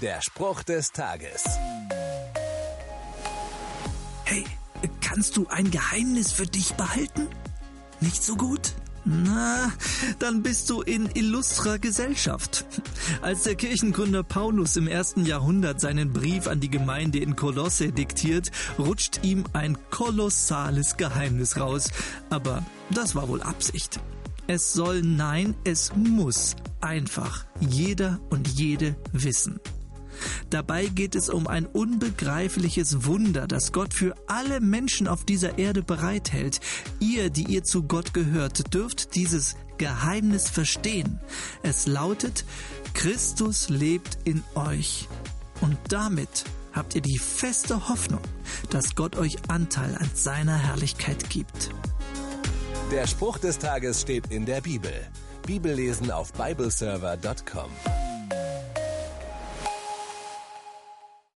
Der Spruch des Tages. Hey, kannst du ein Geheimnis für dich behalten? Nicht so gut? Na, dann bist du in illustrer Gesellschaft. Als der Kirchengründer Paulus im ersten Jahrhundert seinen Brief an die Gemeinde in Kolosse diktiert, rutscht ihm ein kolossales Geheimnis raus. Aber das war wohl Absicht. Es soll, nein, es muss einfach jeder und jede wissen. Dabei geht es um ein unbegreifliches Wunder, das Gott für alle Menschen auf dieser Erde bereithält. Ihr, die ihr zu Gott gehört, dürft dieses Geheimnis verstehen. Es lautet, Christus lebt in euch. Und damit habt ihr die feste Hoffnung, dass Gott euch Anteil an seiner Herrlichkeit gibt. Der Spruch des Tages steht in der Bibel. Bibellesen auf bibleserver.com.